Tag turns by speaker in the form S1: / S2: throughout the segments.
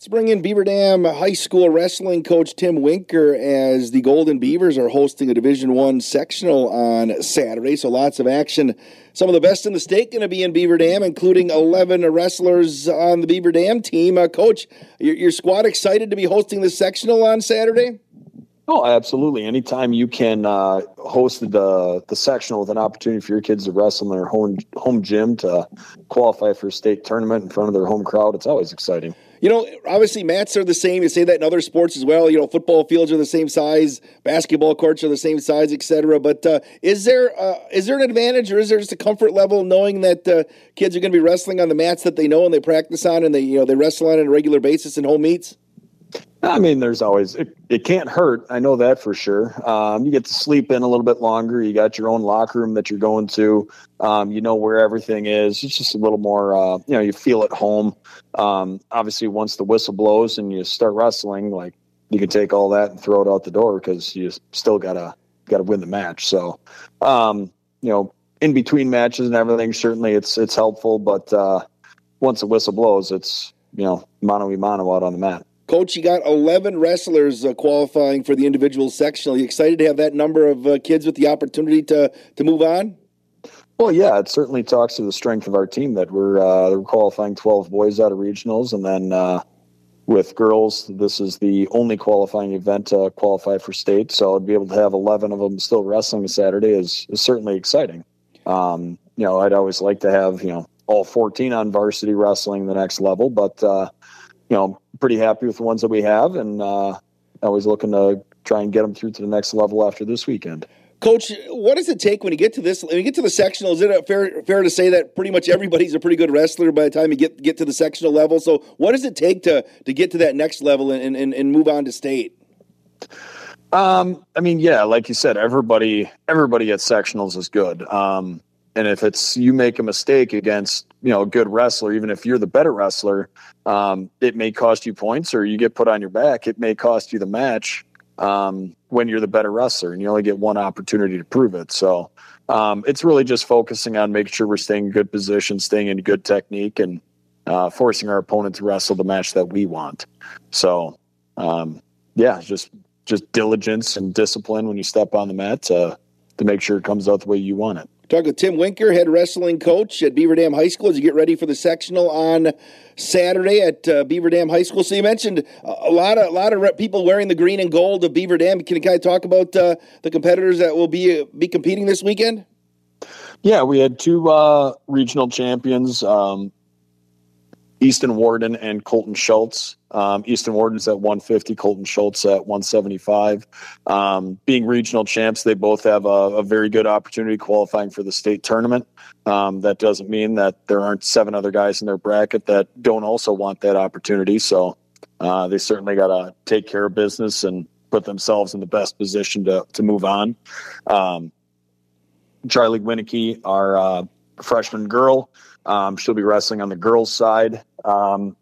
S1: Let's bring in Beaver Dam High School wrestling coach Tim Winker as the Golden Beavers are hosting a Division One sectional on Saturday. So lots of action. Some of the best in the state going to be in Beaver Dam, including 11 wrestlers on the Beaver Dam team. Uh, coach, your, your squad excited to be hosting the sectional on Saturday?
S2: Oh, absolutely. Anytime you can uh, host the the sectional with an opportunity for your kids to wrestle in their home home gym to qualify for a state tournament in front of their home crowd, it's always exciting.
S1: You know, obviously mats are the same. You say that in other sports as well. You know, football fields are the same size, basketball courts are the same size, etc. But uh, is there uh, is there an advantage, or is there just a comfort level knowing that uh, kids are going to be wrestling on the mats that they know and they practice on, and they you know they wrestle on, on a regular basis in home meets?
S2: I mean, there's always it, it can't hurt. I know that for sure. Um, you get to sleep in a little bit longer. You got your own locker room that you're going to. Um, you know where everything is. It's just a little more. Uh, you know, you feel at home. Um, obviously, once the whistle blows and you start wrestling, like you can take all that and throw it out the door because you still gotta gotta win the match. So, um, you know, in between matches and everything, certainly it's it's helpful. But uh, once the whistle blows, it's you know mano a mano out on the mat.
S1: Coach, you got 11 wrestlers uh, qualifying for the individual sectional. Are you excited to have that number of uh, kids with the opportunity to, to move on?
S2: Well, yeah, it certainly talks to the strength of our team that we're, uh, we're qualifying 12 boys out of regionals. And then uh, with girls, this is the only qualifying event to qualify for state. So to be able to have 11 of them still wrestling Saturday is, is certainly exciting. Um, you know, I'd always like to have, you know, all 14 on varsity wrestling the next level, but, uh, you know, pretty happy with the ones that we have, and uh, always looking to try and get them through to the next level after this weekend.
S1: Coach, what does it take when you get to this? When you get to the sectional, is it fair fair to say that pretty much everybody's a pretty good wrestler by the time you get get to the sectional level? So, what does it take to to get to that next level and and, and move on to state?
S2: Um, I mean, yeah, like you said, everybody everybody at sectionals is good. Um, and if it's you make a mistake against you know a good wrestler, even if you're the better wrestler, um, it may cost you points, or you get put on your back. It may cost you the match um, when you're the better wrestler, and you only get one opportunity to prove it. So um, it's really just focusing on making sure we're staying in good position, staying in good technique, and uh, forcing our opponent to wrestle the match that we want. So um, yeah, just just diligence and discipline when you step on the mat to to make sure it comes out the way you want it.
S1: Talk with Tim Winker, head wrestling coach at Beaver Dam High School, as you get ready for the sectional on Saturday at uh, Beaver Dam High School. So you mentioned a lot of a lot of people wearing the green and gold of Beaver Dam. Can you kind of talk about uh, the competitors that will be uh, be competing this weekend?
S2: Yeah, we had two uh, regional champions. Um, Easton Warden and Colton Schultz. Um, Easton Warden's at 150, Colton Schultz at 175. Um, being regional champs, they both have a, a, very good opportunity qualifying for the state tournament. Um, that doesn't mean that there aren't seven other guys in their bracket that don't also want that opportunity. So uh, they certainly got to take care of business and put themselves in the best position to, to move on. Um, Charlie Winnicky, our uh, freshman girl, um, she'll be wrestling on the girls' side. Um,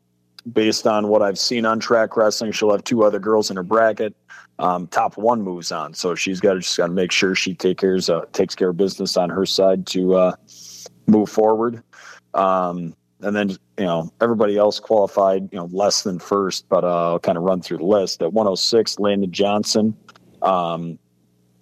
S2: based on what I've seen on Trackwrestling, she'll have two other girls in her bracket. Um, top one moves on, so she's got to just got to make sure she take uh, takes care of business on her side to uh, move forward. Um, and then you know everybody else qualified, you know, less than first, but uh, I'll kind of run through the list. At 106, Landon Johnson um,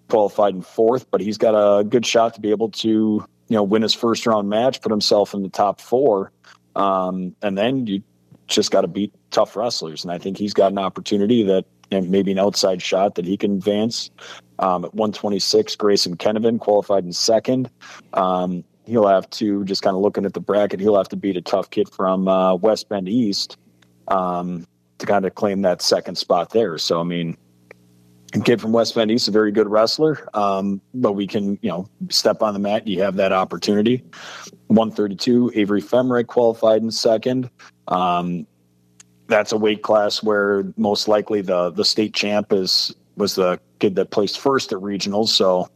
S2: qualified in fourth, but he's got a good shot to be able to you know, win his first round match, put himself in the top four. Um, and then you just got to beat tough wrestlers. And I think he's got an opportunity that and maybe an outside shot that he can advance. Um, at 126, Grayson Kennevan qualified in second. Um, he'll have to just kind of looking at the bracket. He'll have to beat a tough kid from uh, West Bend East um, to kind of claim that second spot there. So I mean, kid from West Bend East, a very good wrestler. Um, but we can, you know, step on the mat. You have that opportunity. 132, Avery Femrick qualified in second. Um, that's a weight class where most likely the the state champ is was the kid that placed first at regionals. So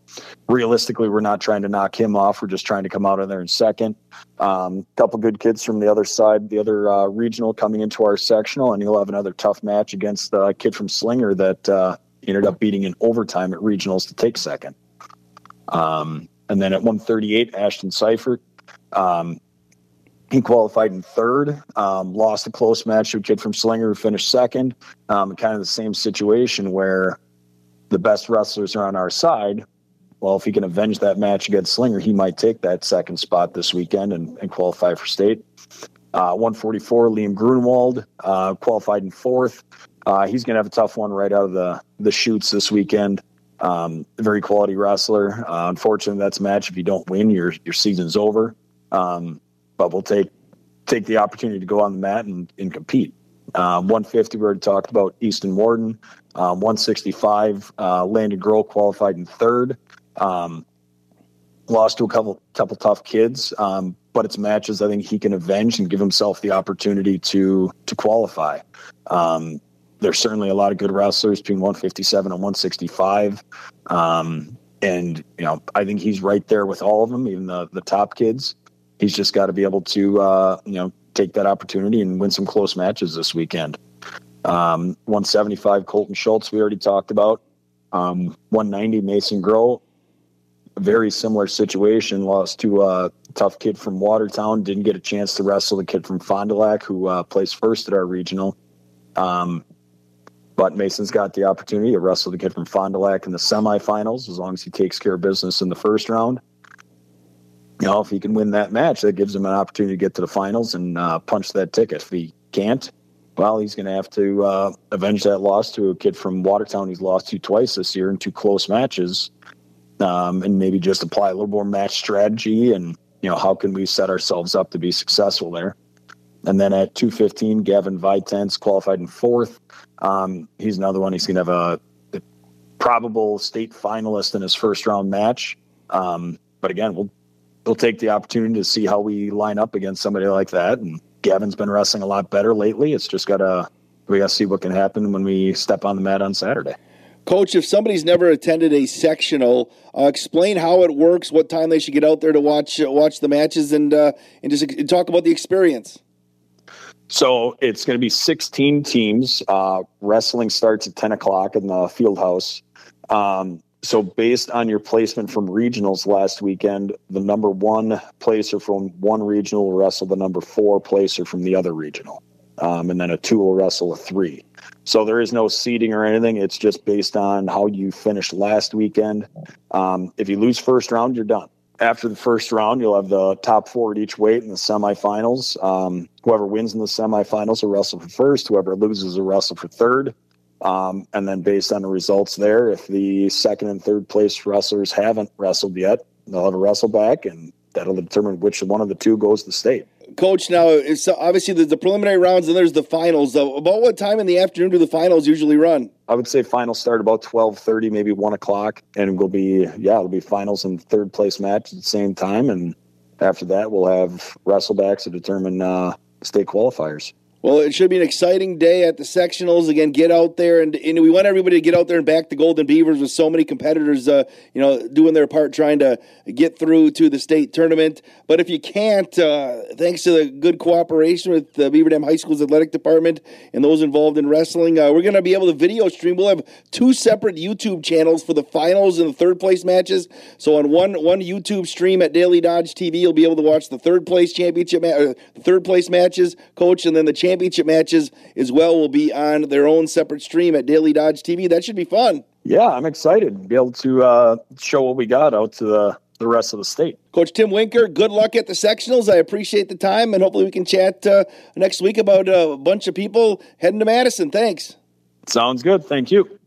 S2: realistically, we're not trying to knock him off. We're just trying to come out of there in second. A um, couple good kids from the other side, the other uh, regional coming into our sectional, and he'll have another tough match against the kid from Slinger that uh, ended up beating in overtime at regionals to take second. Um, and then at 138, Ashton Seifert. Um, he qualified in third, um, lost a close match to a kid from Slinger who finished second. Um, kind of the same situation where the best wrestlers are on our side. Well, if he can avenge that match against Slinger, he might take that second spot this weekend and, and qualify for state. Uh, 144, Liam Grunwald uh, qualified in fourth. Uh, he's going to have a tough one right out of the the chutes this weekend. Um, very quality wrestler. Uh, unfortunately, that's a match. If you don't win, your your season's over. Um, but we'll take take the opportunity to go on the mat and, and compete. Um, 150, we already talked about Easton Warden. Um, 165, uh, Landon Grohl qualified in third. Um, lost to a couple couple tough kids, um, but it's matches I think he can avenge and give himself the opportunity to to qualify. Um, there's certainly a lot of good wrestlers between 157 and 165. Um, and, you know, I think he's right there with all of them, even the, the top kids. He's just got to be able to, uh, you know, take that opportunity and win some close matches this weekend. Um, 175 Colton Schultz, we already talked about. Um, 190 Mason Grow, very similar situation. Lost to a tough kid from Watertown. Didn't get a chance to wrestle the kid from Fond du Lac, who uh, placed first at our regional. Um, but Mason's got the opportunity to wrestle the kid from Fond du Lac in the semifinals as long as he takes care of business in the first round. You know, if he can win that match, that gives him an opportunity to get to the finals and uh, punch that ticket. If he can't, well, he's going to have to uh, avenge that loss to a kid from Watertown he's lost to twice this year in two close matches, um, and maybe just apply a little more match strategy and you know how can we set ourselves up to be successful there. And then at 215, Gavin Vitens qualified in fourth. Um, he's another one. He's going to have a, a, probable state finalist in his first round match. Um, but again, we'll we'll take the opportunity to see how we line up against somebody like that. And Gavin's been wrestling a lot better lately. It's just got to we got to see what can happen when we step on the mat on Saturday.
S1: Coach, if somebody's never attended a sectional, uh, explain how it works, what time they should get out there to watch uh, watch the matches, and uh, and just talk about the experience.
S2: So it's going to be 16 teams. Uh, wrestling starts at 10 o'clock in the field house. Um, so based on your placement from regionals last weekend, the number one placer from one regional will wrestle the number four placer from the other regional. Um, and then a two will wrestle a three. So there is no seeding or anything. It's just based on how you finished last weekend. Um, if you lose first round, you're done after the first round, you'll have the top four at each weight in the semifinals. Um, whoever wins in the semifinals will wrestle for first. Whoever loses will wrestle for third. Um, and then based on the results there, if the second and third place wrestlers haven't wrestled yet, they'll have a wrestle back, and that'll determine which one of the two goes to state.
S1: Coach, now it's obviously there's the preliminary rounds and there's the finals. About what time in the afternoon do the finals usually run?
S2: I would say finals start about twelve thirty, maybe one o'clock, and we'll be yeah, it'll be finals and third place match at the same time, and after that we'll have wrestlebacks to determine uh, state qualifiers.
S1: Well, it should be an exciting day at the sectionals. Again, get out there and, and we want everybody to get out there and back the Golden Beavers with so many competitors, uh, you know, doing their part trying to get through to the state tournament. But if you can't, uh, thanks to the good cooperation with the Beaver Dam High School's athletic department and those involved in wrestling, uh, we're going to be able to video stream. We'll have two separate YouTube channels for the finals and the third place matches. So on one one YouTube stream at Daily Dodge TV, you'll be able to watch the third place championship, ma- third place matches, coach, and then the championship matches as well will be on their own separate stream at Daily Dodge TV. That should be fun.
S2: Yeah, I'm excited to be able to uh, show what we got out to the, the rest of the state.
S1: Coach Tim Winker, good luck at the sectionals. I appreciate the time, and hopefully we can chat uh, next week about a bunch of people heading to Madison. Thanks.
S2: Sounds good. Thank you.